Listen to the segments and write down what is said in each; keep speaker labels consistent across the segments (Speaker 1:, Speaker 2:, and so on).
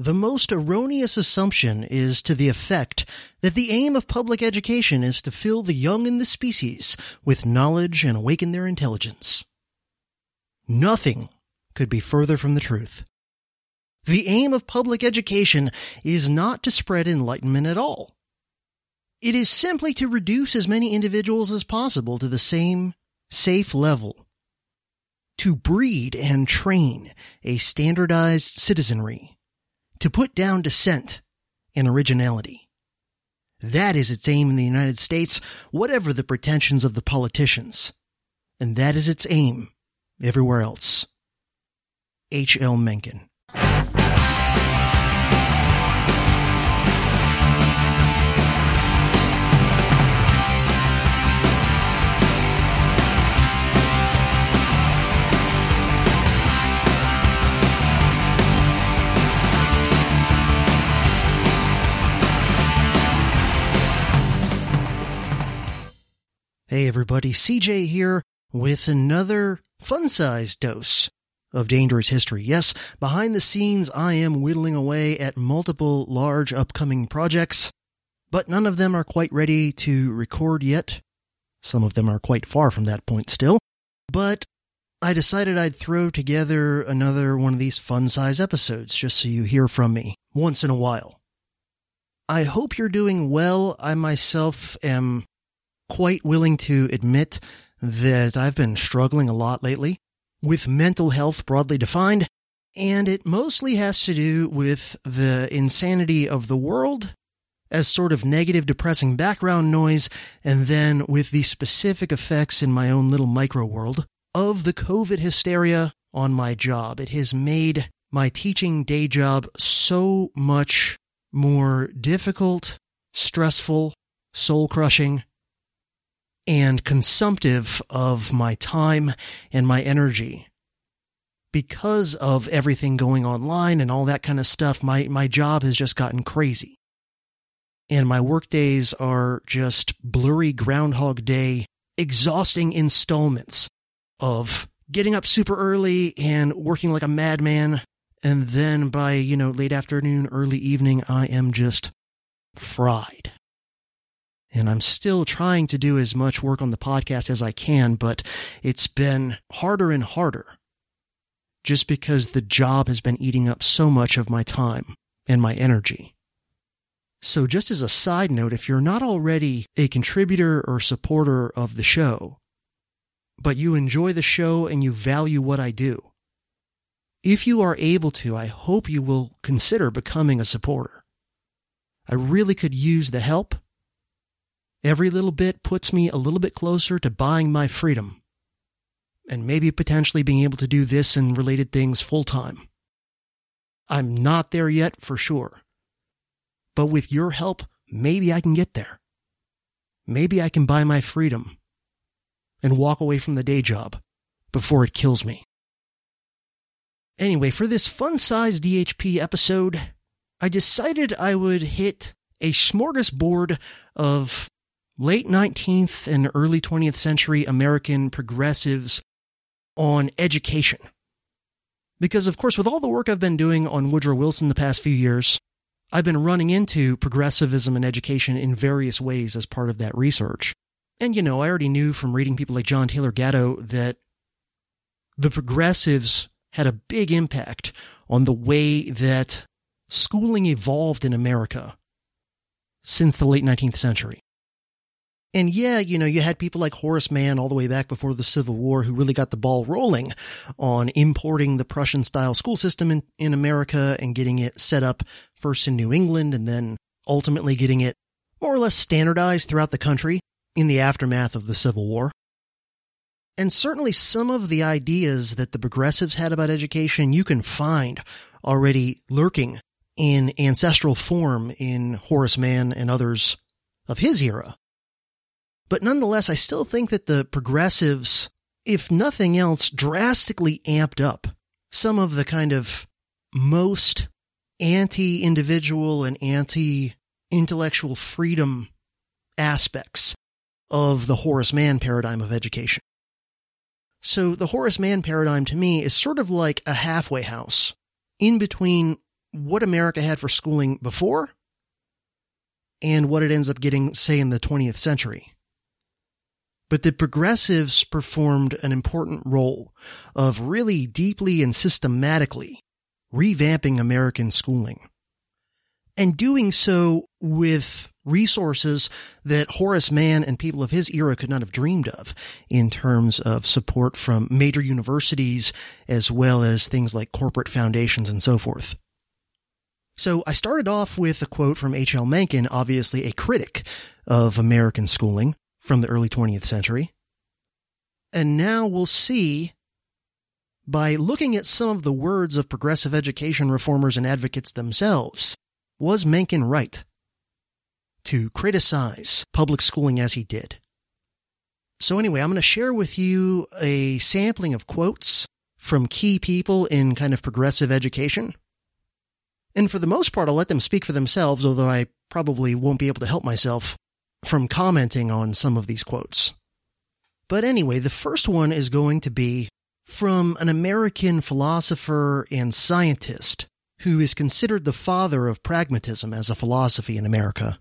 Speaker 1: The most erroneous assumption is to the effect that the aim of public education is to fill the young in the species with knowledge and awaken their intelligence. Nothing could be further from the truth. The aim of public education is not to spread enlightenment at all. It is simply to reduce as many individuals as possible to the same safe level. To breed and train a standardized citizenry to put down dissent and originality. That is its aim in the United States, whatever the pretensions of the politicians. And that is its aim everywhere else. H. L. Mencken. Hey everybody, CJ here with another fun-sized dose of dangerous history. Yes, behind the scenes I am whittling away at multiple large upcoming projects, but none of them are quite ready to record yet. Some of them are quite far from that point still, but I decided I'd throw together another one of these fun-size episodes just so you hear from me once in a while. I hope you're doing well. I myself am quite willing to admit that I've been struggling a lot lately with mental health broadly defined, and it mostly has to do with the insanity of the world as sort of negative, depressing background noise, and then with the specific effects in my own little micro world of the COVID hysteria on my job. It has made my teaching day job so much more difficult, stressful, soul crushing, and consumptive of my time and my energy. Because of everything going online and all that kind of stuff, my, my job has just gotten crazy. And my work days are just blurry Groundhog Day, exhausting installments of getting up super early and working like a madman. And then by, you know, late afternoon, early evening, I am just fried and I'm still trying to do as much work on the podcast as I can, but it's been harder and harder just because the job has been eating up so much of my time and my energy. So just as a side note, if you're not already a contributor or supporter of the show, but you enjoy the show and you value what I do, if you are able to, I hope you will consider becoming a supporter. I really could use the help Every little bit puts me a little bit closer to buying my freedom and maybe potentially being able to do this and related things full time. I'm not there yet for sure. But with your help, maybe I can get there. Maybe I can buy my freedom and walk away from the day job before it kills me. Anyway, for this fun sized DHP episode, I decided I would hit a smorgasbord of late 19th and early 20th century American progressives on education. Because, of course, with all the work I've been doing on Woodrow Wilson the past few years, I've been running into progressivism in education in various ways as part of that research. And, you know, I already knew from reading people like John Taylor Gatto that the progressives had a big impact on the way that schooling evolved in America since the late 19th century. And yeah, you know, you had people like Horace Mann all the way back before the Civil War who really got the ball rolling on importing the Prussian style school system in, in America and getting it set up first in New England and then ultimately getting it more or less standardized throughout the country in the aftermath of the Civil War. And certainly some of the ideas that the progressives had about education you can find already lurking in ancestral form in Horace Mann and others of his era. But nonetheless, I still think that the progressives, if nothing else, drastically amped up some of the kind of most anti individual and anti intellectual freedom aspects of the Horace Mann paradigm of education. So the Horace Mann paradigm to me is sort of like a halfway house in between what America had for schooling before and what it ends up getting, say, in the 20th century. But the progressives performed an important role of really deeply and systematically revamping American schooling. And doing so with resources that Horace Mann and people of his era could not have dreamed of in terms of support from major universities as well as things like corporate foundations and so forth. So I started off with a quote from H.L. Mencken, obviously a critic of American schooling from the early 20th century. And now we'll see by looking at some of the words of progressive education reformers and advocates themselves, was Mencken right to criticize public schooling as he did? So anyway, I'm going to share with you a sampling of quotes from key people in kind of progressive education and for the most part, I'll let them speak for themselves, although I probably won't be able to help myself from commenting on some of these quotes. But anyway, the first one is going to be from an American philosopher and scientist who is considered the father of pragmatism as a philosophy in America.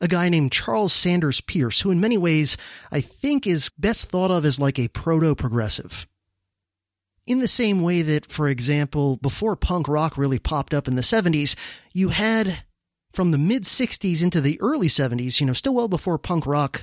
Speaker 1: A guy named Charles Sanders Peirce, who in many ways I think is best thought of as like a proto progressive. In the same way that, for example, before punk rock really popped up in the 70s, you had from the mid 60s into the early 70s, you know, still well before punk rock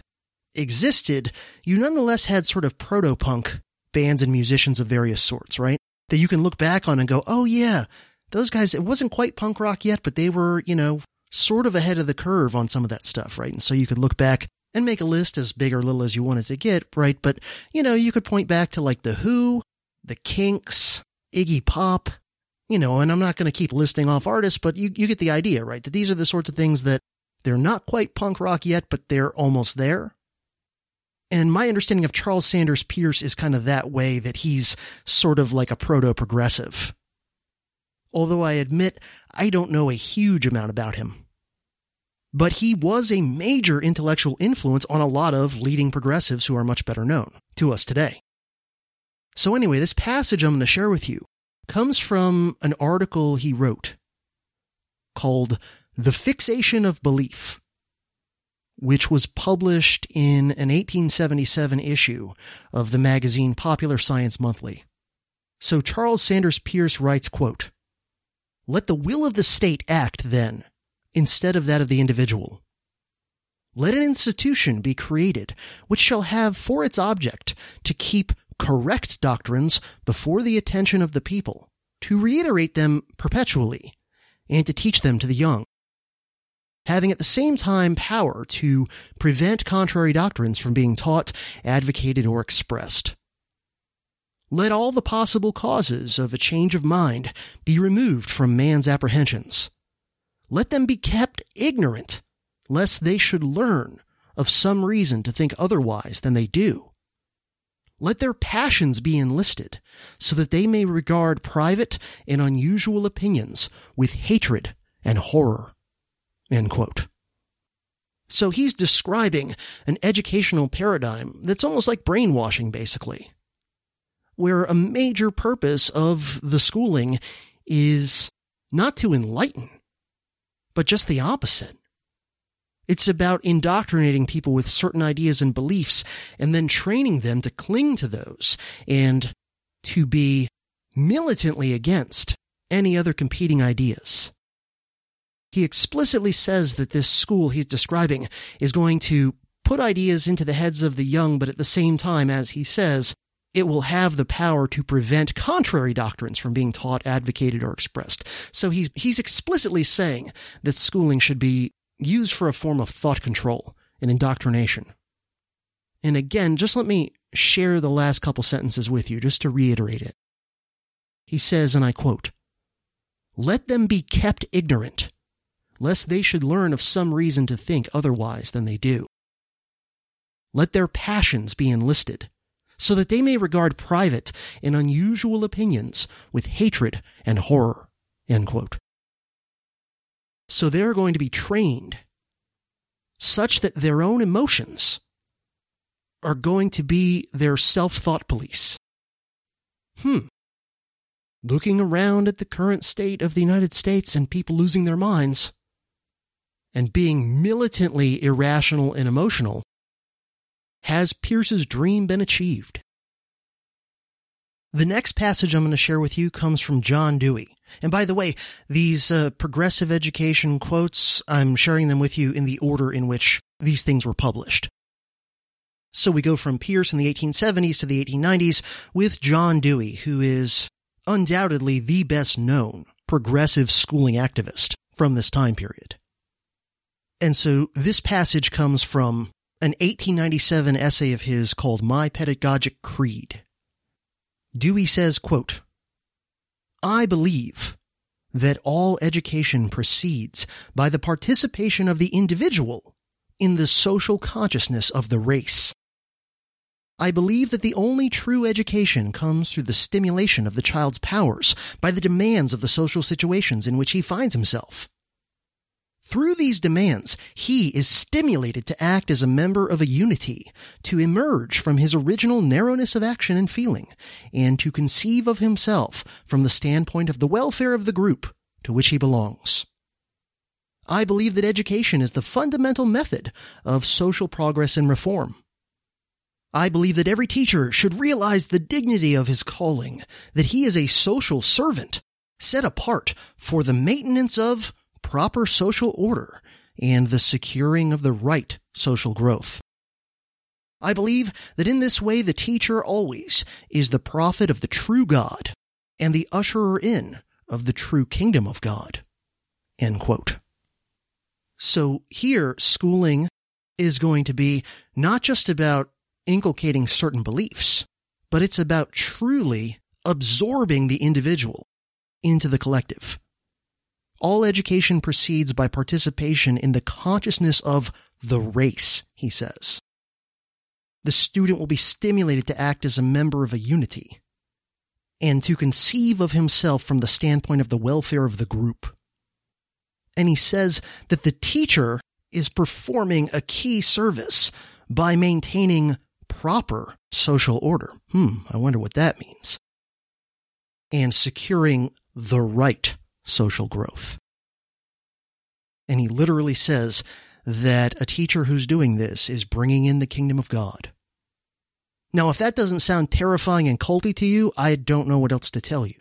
Speaker 1: existed, you nonetheless had sort of proto punk bands and musicians of various sorts, right? That you can look back on and go, oh yeah, those guys, it wasn't quite punk rock yet, but they were, you know, sort of ahead of the curve on some of that stuff, right? And so you could look back and make a list as big or little as you wanted to get, right? But, you know, you could point back to like The Who, the Kinks, Iggy Pop, you know, and I'm not going to keep listing off artists, but you, you get the idea, right? That these are the sorts of things that they're not quite punk rock yet, but they're almost there. And my understanding of Charles Sanders Peirce is kind of that way that he's sort of like a proto progressive. Although I admit I don't know a huge amount about him. But he was a major intellectual influence on a lot of leading progressives who are much better known to us today. So anyway, this passage I'm going to share with you comes from an article he wrote called The Fixation of Belief, which was published in an 1877 issue of the magazine Popular Science Monthly. So Charles Sanders Peirce writes, quote, Let the will of the state act then, instead of that of the individual. Let an institution be created which shall have for its object to keep correct doctrines before the attention of the people, to reiterate them perpetually, and to teach them to the young. Having at the same time power to prevent contrary doctrines from being taught, advocated, or expressed. Let all the possible causes of a change of mind be removed from man's apprehensions. Let them be kept ignorant, lest they should learn of some reason to think otherwise than they do let their passions be enlisted, so that they may regard private and unusual opinions with hatred and horror. So he's describing an educational paradigm that's almost like brainwashing, basically, where a major purpose of the schooling is not to enlighten, but just the opposite. It's about indoctrinating people with certain ideas and beliefs and then training them to cling to those and to be militantly against any other competing ideas. He explicitly says that this school he's describing is going to put ideas into the heads of the young, but at the same time, as he says, it will have the power to prevent contrary doctrines from being taught, advocated, or expressed. So he's, he's explicitly saying that schooling should be used for a form of thought control and indoctrination. And again, just let me share the last couple sentences with you just to reiterate it. He says, and I quote, Let them be kept ignorant, lest they should learn of some reason to think otherwise than they do. Let their passions be enlisted, so that they may regard private and unusual opinions with hatred and horror. End quote. So they're going to be trained such that their own emotions are going to be their self thought police. Hmm. looking around at the current state of the United States and people losing their minds and being militantly irrational and emotional, has Peirce's dream been achieved? The next passage I'm going to share with you comes from John Dewey. And by the way, these uh, progressive education quotes, I'm sharing them with you in the order in which these things were published. So we go from Peirce in the 1870s to the 1890s with John Dewey, who is undoubtedly the best known progressive schooling activist from this time period. And so this passage comes from an 1897 essay of his called My Pedagogic Creed. Dewey says, quote, I believe that all education proceeds by the participation of the individual in the social consciousness of the race. I believe that the only true education comes through the stimulation of the child's powers by the demands of the social situations in which he finds himself. Through these demands, he is stimulated to act as a member of a unity, to emerge from his original narrowness of action and feeling, and to conceive of himself from the standpoint of the welfare of the group to which he belongs. I believe that education is the fundamental method of social progress and reform. I believe that every teacher should realize the dignity of his calling, that he is a social servant set apart for the maintenance of proper social order and the securing of the right social growth. I believe that in this way the teacher always is the prophet of the true God and the usherer in of the true kingdom of God. So here, schooling is going to be not just about inculcating certain beliefs, but it's about truly absorbing the individual into the collective. All education proceeds by participation in the consciousness of the race, he says. The student will be stimulated to act as a member of a unity and to conceive of himself from the standpoint of the welfare of the group. And he says that the teacher is performing a key service by maintaining proper social order. Hmm, I wonder what that means. And securing the right social growth. And he literally says that a teacher who's doing this is bringing in the kingdom of God. Now, if that doesn't sound terrifying and culty to you, I don't know what else to tell you.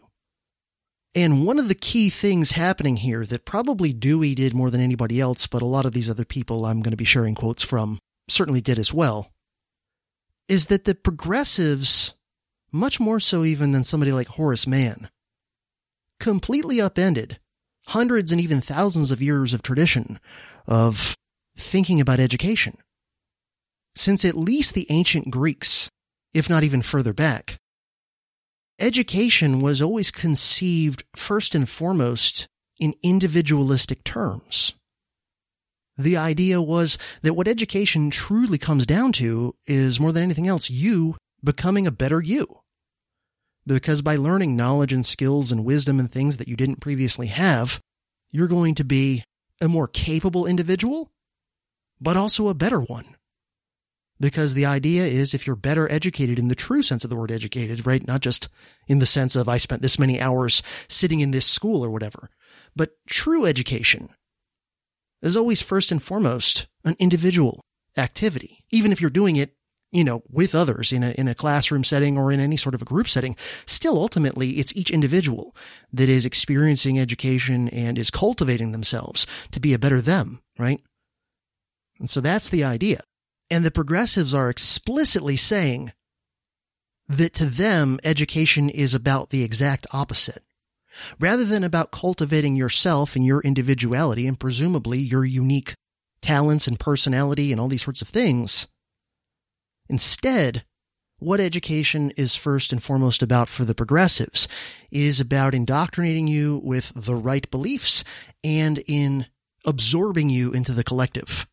Speaker 1: And one of the key things happening here that probably Dewey did more than anybody else, but a lot of these other people I'm going to be sharing quotes from certainly did as well, is that the progressives, much more so even than somebody like Horace Mann, completely upended hundreds and even thousands of years of tradition of thinking about education. Since at least the ancient Greeks, if not even further back, education was always conceived first and foremost in individualistic terms. The idea was that what education truly comes down to is more than anything else, you becoming a better you because by learning knowledge and skills and wisdom and things that you didn't previously have, you're going to be a more capable individual, but also a better one. Because the idea is if you're better educated in the true sense of the word educated, right? Not just in the sense of I spent this many hours sitting in this school or whatever, but true education is always first and foremost an individual activity, even if you're doing it you know, with others in a, in a classroom setting or in any sort of a group setting, still ultimately it's each individual that is experiencing education and is cultivating themselves to be a better them, right? And so that's the idea. And the progressives are explicitly saying that to them, education is about the exact opposite. Rather than about cultivating yourself and your individuality and presumably your unique talents and personality and all these sorts of things, Instead, what education is first and foremost about for the progressives is about indoctrinating you with the right beliefs and in absorbing you into the collective,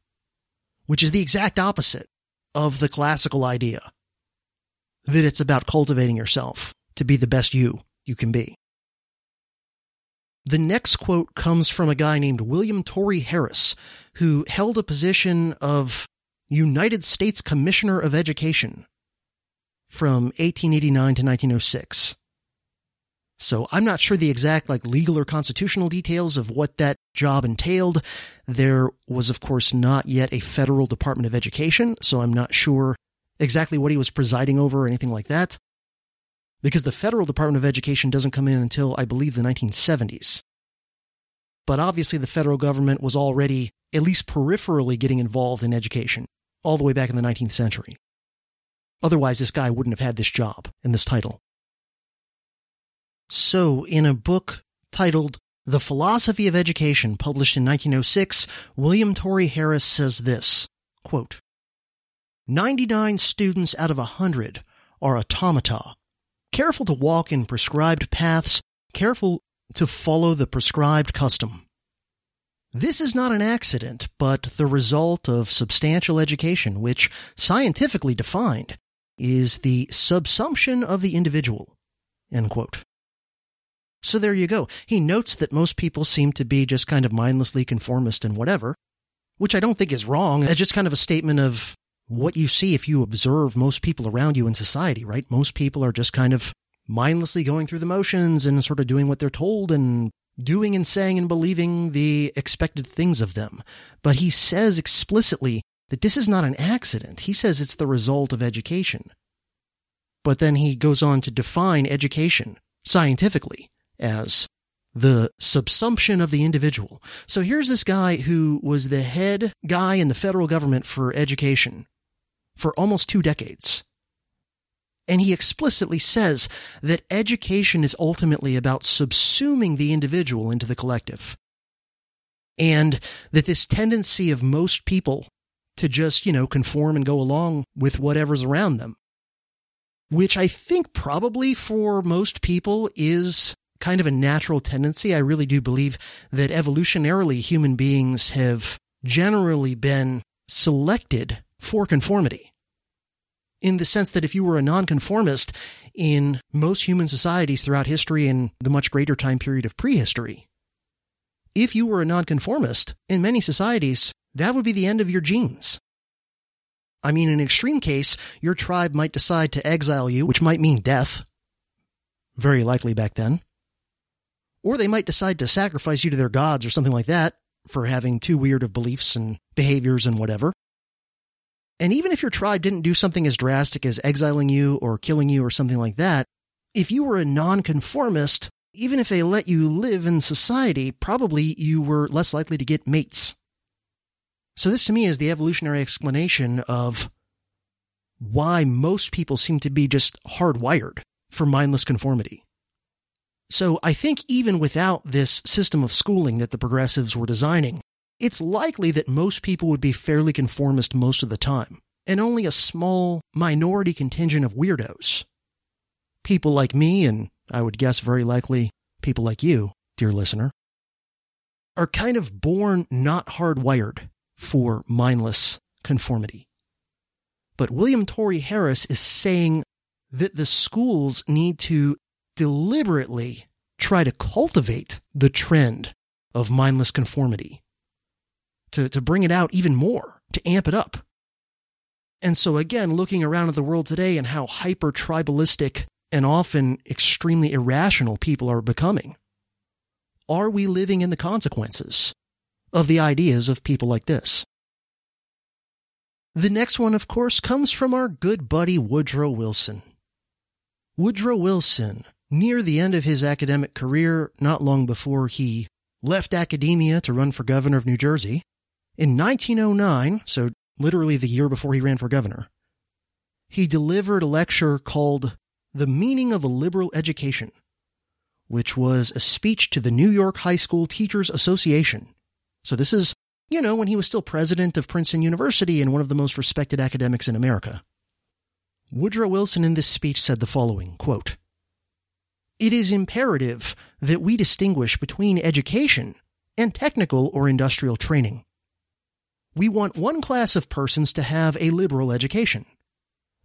Speaker 1: which is the exact opposite of the classical idea that it's about cultivating yourself to be the best you you can be. The next quote comes from a guy named William Torrey Harris, who held a position of United States Commissioner of Education from 1889 to 1906. So I'm not sure the exact like legal or constitutional details of what that job entailed. There was, of course, not yet a federal Department of Education, so I'm not sure exactly what he was presiding over or anything like that. Because the federal Department of Education doesn't come in until, I believe, the 1970s. But obviously the federal government was already at least peripherally getting involved in education all the way back in the 19th century. Otherwise, this guy wouldn't have had this job and this title. So, in a book titled The Philosophy of Education, published in 1906, William Torrey Harris says this quote, 99 students out of 100 are automata, careful to walk in prescribed paths, careful to follow the prescribed custom. This is not an accident, but the result of substantial education, which, scientifically defined, is the subsumption of the individual. So there you go. He notes that most people seem to be just kind of mindlessly conformist and whatever, which I don't think is wrong. It's just kind of a statement of what you see if you observe most people around you in society, right? Most people are just kind of mindlessly going through the motions and sort of doing what they're told and doing and saying and believing the expected things of them. But he says explicitly that this is not an accident. He says it's the result of education. But then he goes on to define education scientifically as the subsumption of the individual. So here's this guy who was the head guy in the federal government for education for almost two decades. And he explicitly says that education is ultimately about subsuming the individual into the collective. And that this tendency of most people to just, you know, conform and go along with whatever's around them, which I think probably for most people is kind of a natural tendency. I really do believe that evolutionarily human beings have generally been selected for conformity. In the sense that if you were a nonconformist in most human societies throughout history and the much greater time period of prehistory, if you were a nonconformist in many societies, that would be the end of your genes. I mean, in an extreme case, your tribe might decide to exile you, which might mean death. Very likely back then. Or they might decide to sacrifice you to their gods or something like that for having too weird of beliefs and behaviors and whatever. And even if your tribe didn't do something as drastic as exiling you or killing you or something like that, if you were a nonconformist, even if they let you live in society, probably you were less likely to get mates. So this to me is the evolutionary explanation of why most people seem to be just hardwired for mindless conformity. So I think even without this system of schooling that the progressives were designing, it's likely that most people would be fairly conformist most of the time, and only a small minority contingent of weirdos. People like me, and I would guess very likely people like you, dear listener, are kind of born not hardwired for mindless conformity. But William Torrey Harris is saying that the schools need to deliberately try to cultivate the trend of mindless conformity, to, to bring it out even more, to amp it up. And so, again, looking around at the world today and how hyper tribalistic and often extremely irrational people are becoming, are we living in the consequences of the ideas of people like this? The next one, of course, comes from our good buddy Woodrow Wilson. Woodrow Wilson near the end of his academic career, not long before he left academia to run for governor of New Jersey, in 1909, so literally the year before he ran for governor, he delivered a lecture called The Meaning of a Liberal Education, which was a speech to the New York High School Teachers Association. So this is, you know, when he was still president of Princeton University and one of the most respected academics in America. Woodrow Wilson in this speech said the following, quote, it is imperative that we distinguish between education and technical or industrial training. We want one class of persons to have a liberal education,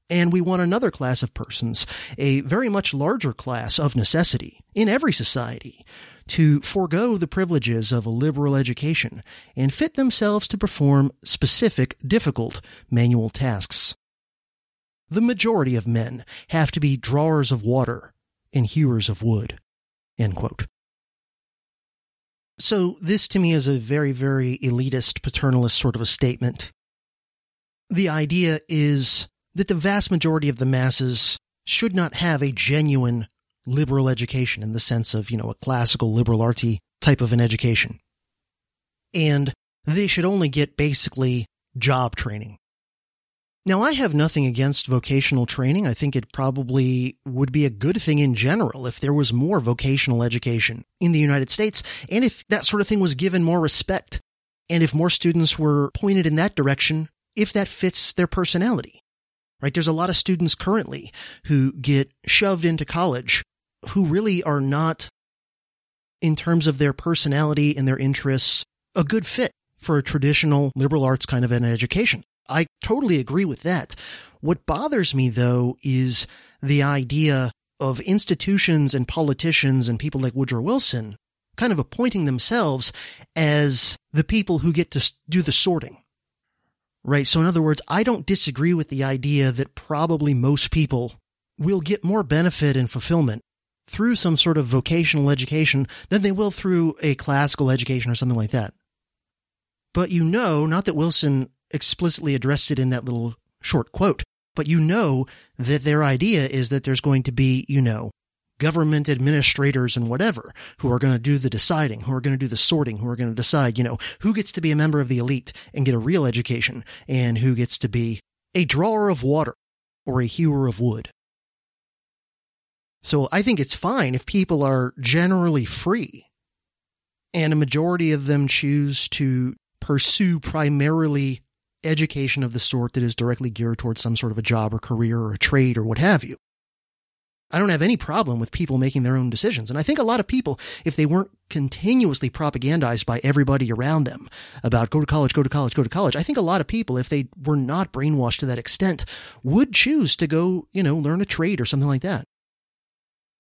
Speaker 1: and we want another class of persons, a very much larger class of necessity in every society, to forego the privileges of a liberal education and fit themselves to perform specific, difficult manual tasks. The majority of men have to be drawers of water, and hewers of wood. So this to me is a very, very elitist, paternalist sort of a statement. The idea is that the vast majority of the masses should not have a genuine liberal education in the sense of, you know, a classical liberal artsy type of an education. And they should only get basically job training. Now, I have nothing against vocational training. I think it probably would be a good thing in general if there was more vocational education in the United States and if that sort of thing was given more respect and if more students were pointed in that direction, if that fits their personality. Right? There's a lot of students currently who get shoved into college who really are not, in terms of their personality and their interests, a good fit for a traditional liberal arts kind of an education. I totally agree with that. What bothers me though is the idea of institutions and politicians and people like Woodrow Wilson kind of appointing themselves as the people who get to do the sorting. Right. So in other words, I don't disagree with the idea that probably most people will get more benefit and fulfillment through some sort of vocational education than they will through a classical education or something like that. But you know, not that Wilson explicitly addressed it in that little short quote, but you know that their idea is that there's going to be, you know, government administrators and whatever who are going to do the deciding, who are going to do the sorting, who are going to decide, you know, who gets to be a member of the elite and get a real education and who gets to be a drawer of water or a hewer of wood. So I think it's fine if people are generally free and a majority of them choose to pursue primarily education of the sort that is directly geared towards some sort of a job or career or a trade or what have you. I don't have any problem with people making their own decisions. And I think a lot of people, if they weren't continuously propagandized by everybody around them about go to college, go to college, go to college, I think a lot of people, if they were not brainwashed to that extent, would choose to go, you know, learn a trade or something like that.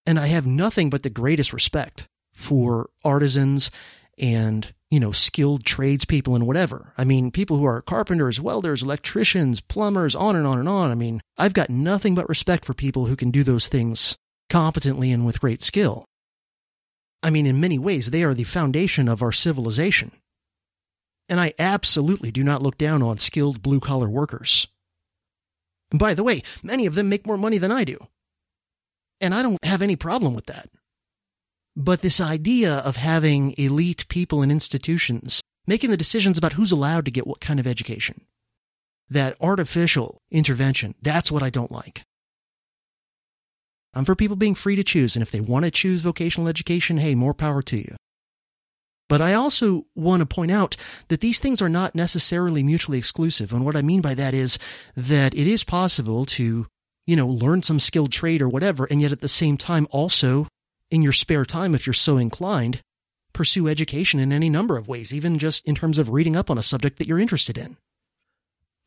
Speaker 1: And I have nothing but the greatest respect for artisans and you know, skilled tradespeople and whatever. I mean, people who are carpenters, welders, electricians, plumbers, on and on and on. I mean, I've got nothing but respect for people who can do those things competently and with great skill. I mean, in many ways, they are the foundation of our civilization. And I absolutely do not look down on skilled blue collar workers. And by the way, many of them make more money than I do. And I don't have any problem with that. But this idea of having elite people and institutions making the decisions about who's allowed to get what kind of education, that artificial intervention, that's what I don't like. I'm for people being free to choose, and if they want to choose vocational education, hey, more power to you. But I also want to point out that these things are not necessarily mutually exclusive. And what I mean by that is that it is possible to, you know, learn some skilled trade or whatever, and yet at the same time also in your spare time, if you're so inclined, pursue education in any number of ways, even just in terms of reading up on a subject that you're interested in.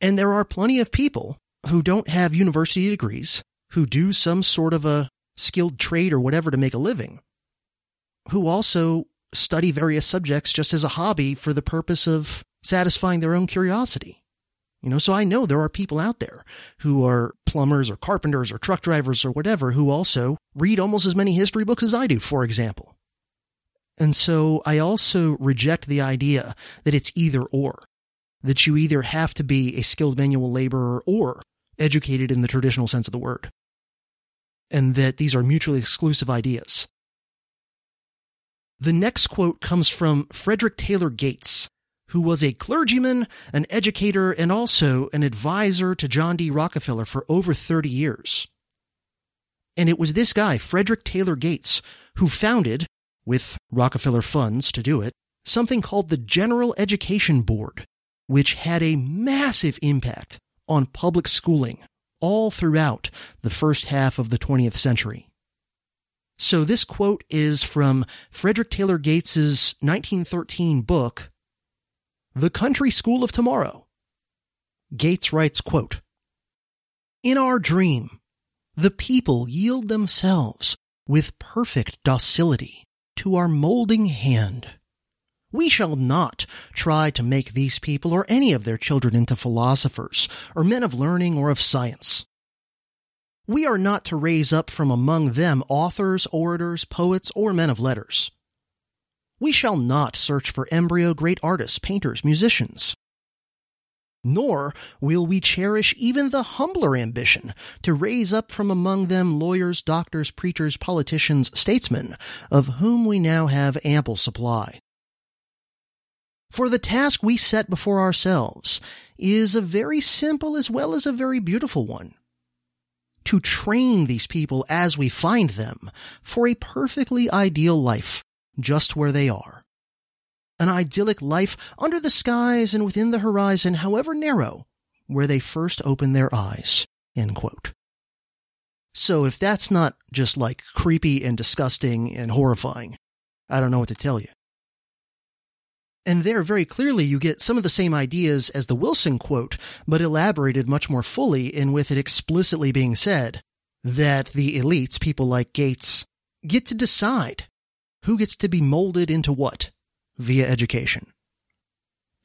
Speaker 1: And there are plenty of people who don't have university degrees, who do some sort of a skilled trade or whatever to make a living, who also study various subjects just as a hobby for the purpose of satisfying their own curiosity. You know, so I know there are people out there who are plumbers or carpenters or truck drivers or whatever who also read almost as many history books as I do, for example. And so I also reject the idea that it's either or, that you either have to be a skilled manual laborer or educated in the traditional sense of the word, and that these are mutually exclusive ideas. The next quote comes from Frederick Taylor Gates, who was a clergyman, an educator, and also an advisor to John D. Rockefeller for over 30 years. And it was this guy, Frederick Taylor Gates, who founded, with Rockefeller funds to do it, something called the General Education Board, which had a massive impact on public schooling all throughout the first half of the 20th century. So this quote is from Frederick Taylor Gates's 1913 book, the Country School of Tomorrow. Gates writes, quote, In our dream, the people yield themselves with perfect docility to our molding hand. We shall not try to make these people or any of their children into philosophers or men of learning or of science. We are not to raise up from among them authors, orators, poets, or men of letters. We shall not search for embryo great artists, painters, musicians. Nor will we cherish even the humbler ambition to raise up from among them lawyers, doctors, preachers, politicians, statesmen, of whom we now have ample supply. For the task we set before ourselves is a very simple as well as a very beautiful one. To train these people as we find them for a perfectly ideal life, just where they are. An idyllic life under the skies and within the horizon, however narrow, where they first open their eyes. So if that's not just like creepy and disgusting and horrifying, I don't know what to tell you. And there, very clearly, you get some of the same ideas as the Wilson quote, but elaborated much more fully, and with it explicitly being said that the elites, people like Gates, get to decide who gets to be molded into what via education.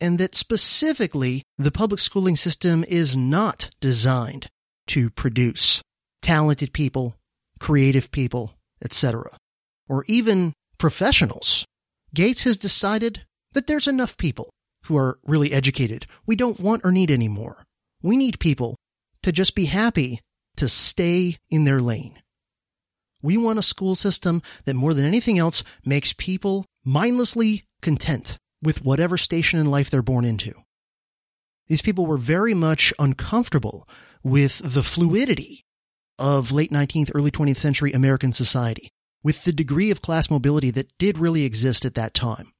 Speaker 1: And that specifically, the public schooling system is not designed to produce talented people, creative people, etc., or even professionals. Gates has decided that there's enough people who are really educated. We don't want or need any more. We need people to just be happy to stay in their lane. We want a school system that more than anything else makes people mindlessly content with whatever station in life they're born into. These people were very much uncomfortable with the fluidity of late 19th, early 20th century American society, with the degree of class mobility that did really exist at that time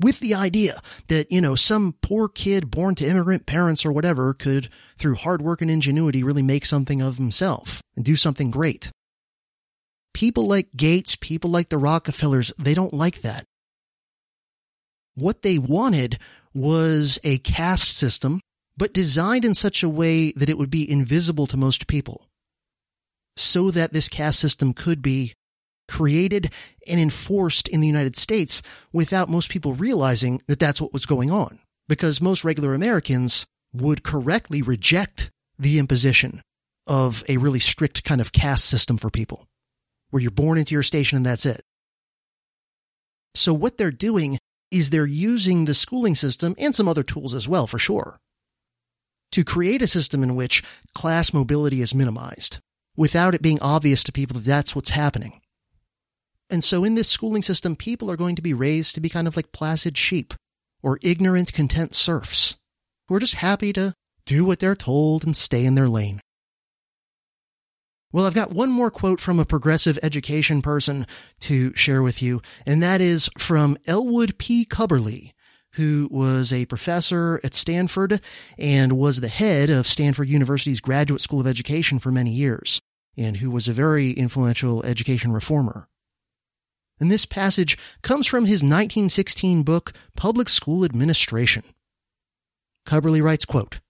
Speaker 1: with the idea that, you know, some poor kid born to immigrant parents or whatever could, through hard work and ingenuity, really make something of himself and do something great. People like Gates, people like the Rockefellers, they don't like that. What they wanted was a caste system, but designed in such a way that it would be invisible to most people. So that this caste system could be created and enforced in the United States without most people realizing that that's what was going on. Because most regular Americans would correctly reject the imposition of a really strict kind of caste system for people, where you're born into your station and that's it. So what they're doing is they're using the schooling system and some other tools as well, for sure, to create a system in which class mobility is minimized without it being obvious to people that that's what's happening. And so in this schooling system, people are going to be raised to be kind of like placid sheep or ignorant, content serfs who are just happy to do what they're told and stay in their lane. Well, I've got one more quote from a progressive education person to share with you, and that is from Ellwood P. Cubberley, who was a professor at Stanford and was the head of Stanford University's Graduate School of Education for many years, and who was a very influential education reformer. And this passage comes from his 1916 book, Public School Administration. Cubberley writes, quote,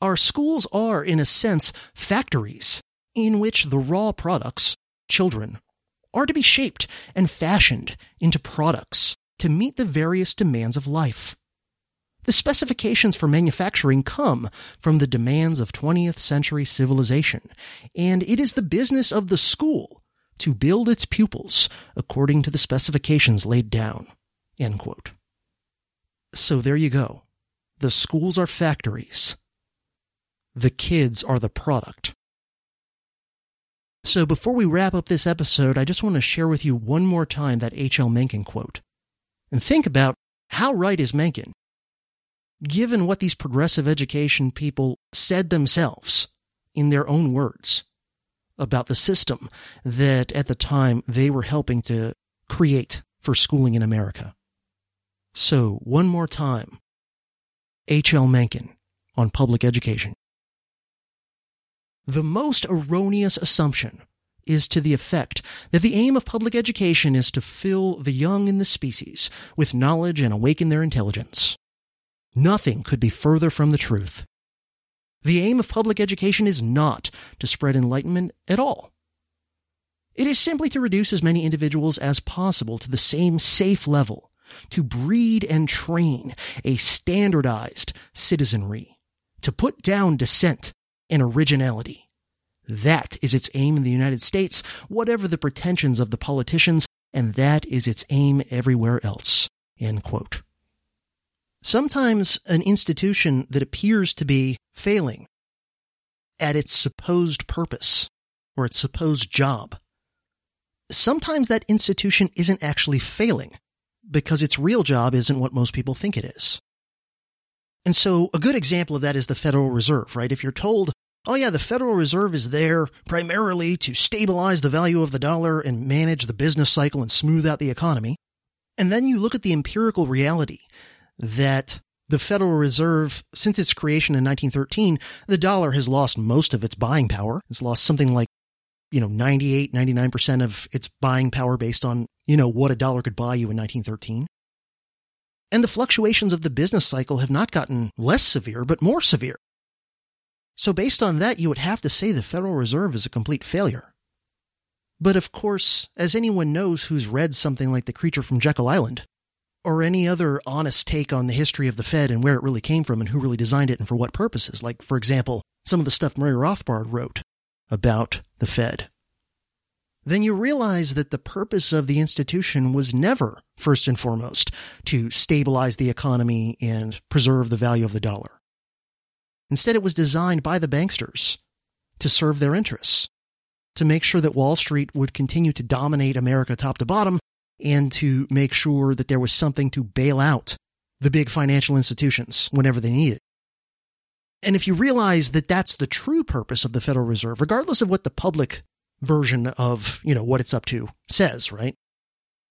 Speaker 1: Our schools are, in a sense, factories in which the raw products, children, are to be shaped and fashioned into products to meet the various demands of life. The specifications for manufacturing come from the demands of 20th century civilization, and it is the business of the school to build its pupils according to the specifications laid down. So there you go. The schools are factories. The kids are the product. So before we wrap up this episode, I just want to share with you one more time that H.L. Mencken quote. And think about how right is Mencken? Given what these progressive education people said themselves in their own words about the system that at the time they were helping to create for schooling in America. So, one more time, H.L. Mencken on public education. The most erroneous assumption is to the effect that the aim of public education is to fill the young in the species with knowledge and awaken their intelligence. Nothing could be further from the truth. The aim of public education is not to spread enlightenment at all. It is simply to reduce as many individuals as possible to the same safe level, to breed and train a standardized citizenry, to put down dissent and originality, That is its aim in the United States, whatever the pretensions of the politicians, and that is its aim everywhere else. Sometimes an institution that appears to be failing at its supposed purpose or its supposed job, sometimes that institution isn't actually failing because its real job isn't what most people think it is. And so a good example of that is the Federal Reserve, right? If you're told, oh yeah, the Federal Reserve is there primarily to stabilize the value of the dollar and manage the business cycle and smooth out the economy. And then you look at the empirical reality that the Federal Reserve, since its creation in 1913, the dollar has lost most of its buying power. It's lost something like, you know, 98, 99% of its buying power based on, you know, what a dollar could buy you in 1913. And the fluctuations of the business cycle have not gotten less severe, but more severe. So based on that, you would have to say the Federal Reserve is a complete failure. But of course, as anyone knows who's read something like The Creature from Jekyll Island, or any other honest take on the history of the Fed and where it really came from and who really designed it and for what purposes, like, for example, some of the stuff Murray Rothbard wrote about the Fed then you realize that the purpose of the institution was never, first and foremost, to stabilize the economy and preserve the value of the dollar. Instead, it was designed by the banksters to serve their interests, to make sure that Wall Street would continue to dominate America top to bottom, and to make sure that there was something to bail out the big financial institutions whenever they needed. And if you realize that that's the true purpose of the Federal Reserve, regardless of what the public version of, you know, what it's up to says, right?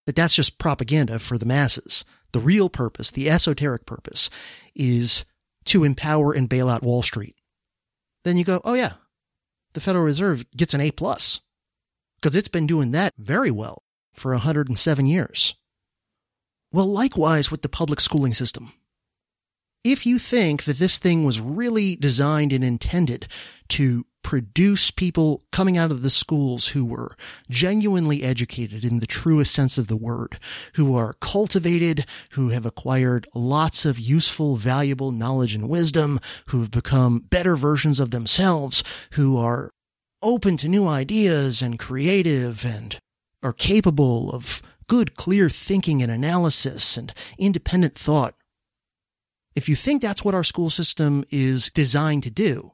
Speaker 1: That that's just propaganda for the masses. The real purpose, the esoteric purpose is to empower and bail out Wall Street. Then you go, oh yeah, the Federal Reserve gets an A plus because it's been doing that very well for 107 years. Well, likewise with the public schooling system. If you think that this thing was really designed and intended to produce people coming out of the schools who were genuinely educated in the truest sense of the word, who are cultivated, who have acquired lots of useful, valuable knowledge and wisdom, who have become better versions of themselves, who are open to new ideas and creative and are capable of good, clear thinking and analysis and independent thought. If you think that's what our school system is designed to do,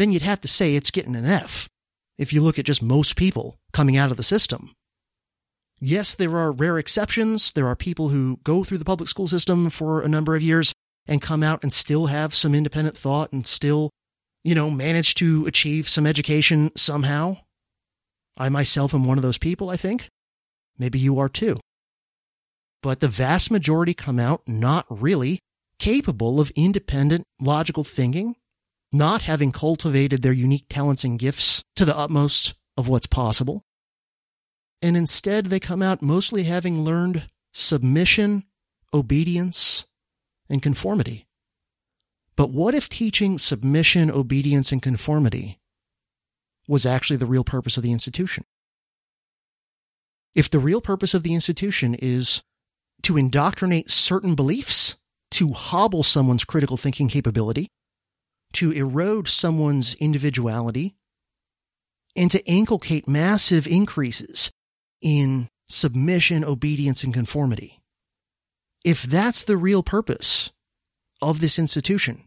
Speaker 1: then you'd have to say it's getting an F if you look at just most people coming out of the system. Yes, there are rare exceptions. There are people who go through the public school system for a number of years and come out and still have some independent thought and still, you know, manage to achieve some education somehow. I myself am one of those people, I think. Maybe you are too. But the vast majority come out not really capable of independent logical thinking not having cultivated their unique talents and gifts to the utmost of what's possible. And instead, they come out mostly having learned submission, obedience, and conformity. But what if teaching submission, obedience, and conformity was actually the real purpose of the institution? If the real purpose of the institution is to indoctrinate certain beliefs, to hobble someone's critical thinking capability, to erode someone's individuality and to inculcate massive increases in submission, obedience, and conformity. If that's the real purpose of this institution,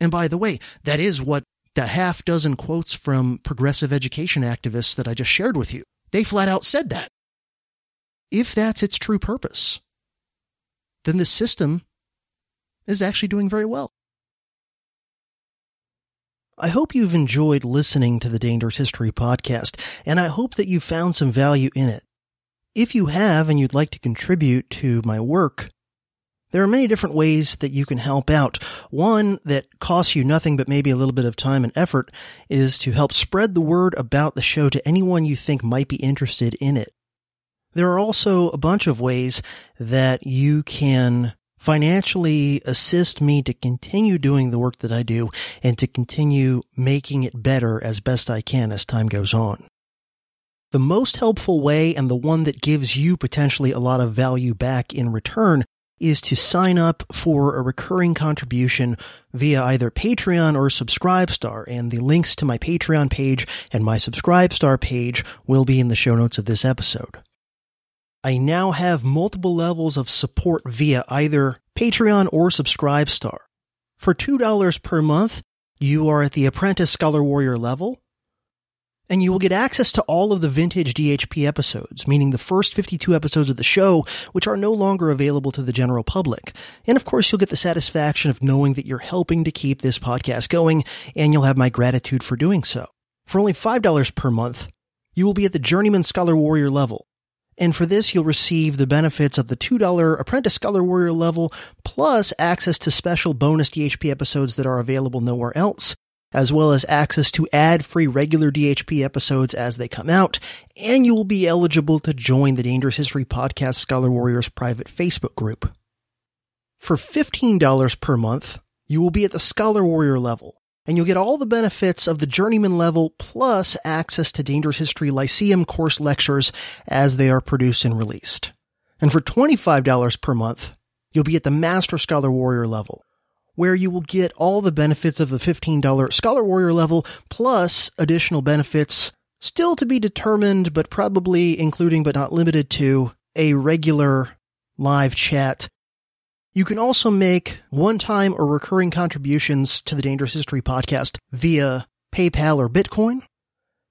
Speaker 1: and by the way, that is what the half dozen quotes from progressive education activists that I just shared with you, they flat out said that. If that's its true purpose, then the system is actually doing very well. I hope you've enjoyed listening to the Dangerous History podcast, and I hope that you found some value in it. If you have and you'd like to contribute to my work, there are many different ways that you can help out. One that costs you nothing but maybe a little bit of time and effort is to help spread the word about the show to anyone you think might be interested in it. There are also a bunch of ways that you can financially assist me to continue doing the work that I do and to continue making it better as best I can as time goes on. The most helpful way and the one that gives you potentially a lot of value back in return is to sign up for a recurring contribution via either Patreon or Subscribestar, and the links to my Patreon page and my Subscribestar page will be in the show notes of this episode. I now have multiple levels of support via either Patreon or Subscribestar. For $2 per month, you are at the Apprentice Scholar Warrior level, and you will get access to all of the vintage DHP episodes, meaning the first 52 episodes of the show, which are no longer available to the general public. And of course, you'll get the satisfaction of knowing that you're helping to keep this podcast going, and you'll have my gratitude for doing so. For only $5 per month, you will be at the Journeyman Scholar Warrior level. And for this, you'll receive the benefits of the $2 Apprentice Scholar Warrior level, plus access to special bonus DHP episodes that are available nowhere else, as well as access to ad-free regular DHP episodes as they come out, and you will be eligible to join the Dangerous History Podcast Scholar Warriors private Facebook group. For $15 per month, you will be at the Scholar Warrior level, and you'll get all the benefits of the Journeyman level plus access to Dangerous History Lyceum course lectures as they are produced and released. And for $25 per month, you'll be at the Master Scholar Warrior level, where you will get all the benefits of the $15 Scholar Warrior level plus additional benefits still to be determined, but probably including but not limited to a regular live chat. You can also make one-time or recurring contributions to the Dangerous History podcast via PayPal or Bitcoin.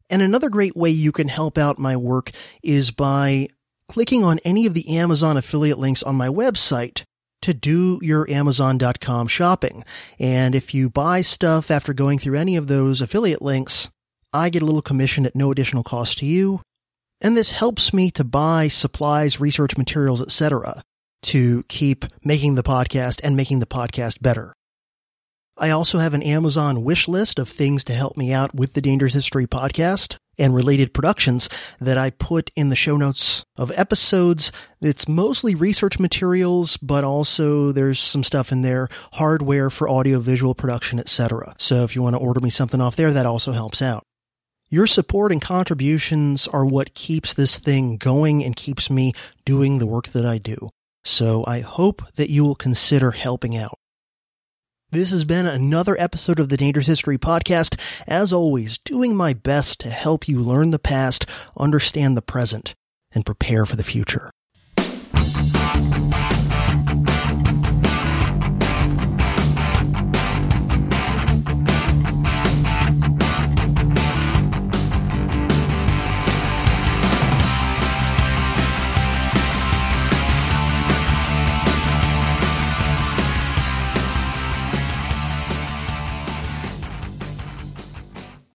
Speaker 1: And another great way you can help out my work is by clicking on any of the Amazon affiliate links on my website to do your Amazon.com shopping. And if you buy stuff after going through any of those affiliate links, I get a little commission at no additional cost to you. And this helps me to buy supplies, research materials, etc. to keep making the podcast and making the podcast better. I also have an Amazon wish list of things to help me out with the Dangerous History podcast and related productions that I put in the show notes of episodes. It's mostly research materials, but also there's some stuff in there, hardware for audiovisual production, etc. So if you want to order me something off there, that also helps out. Your support and contributions are what keeps this thing going and keeps me doing the work that I do. So I hope that you will consider helping out. This has been another episode of the Dangerous History Podcast. As always, doing my best to help you learn the past, understand the present, and prepare for the future.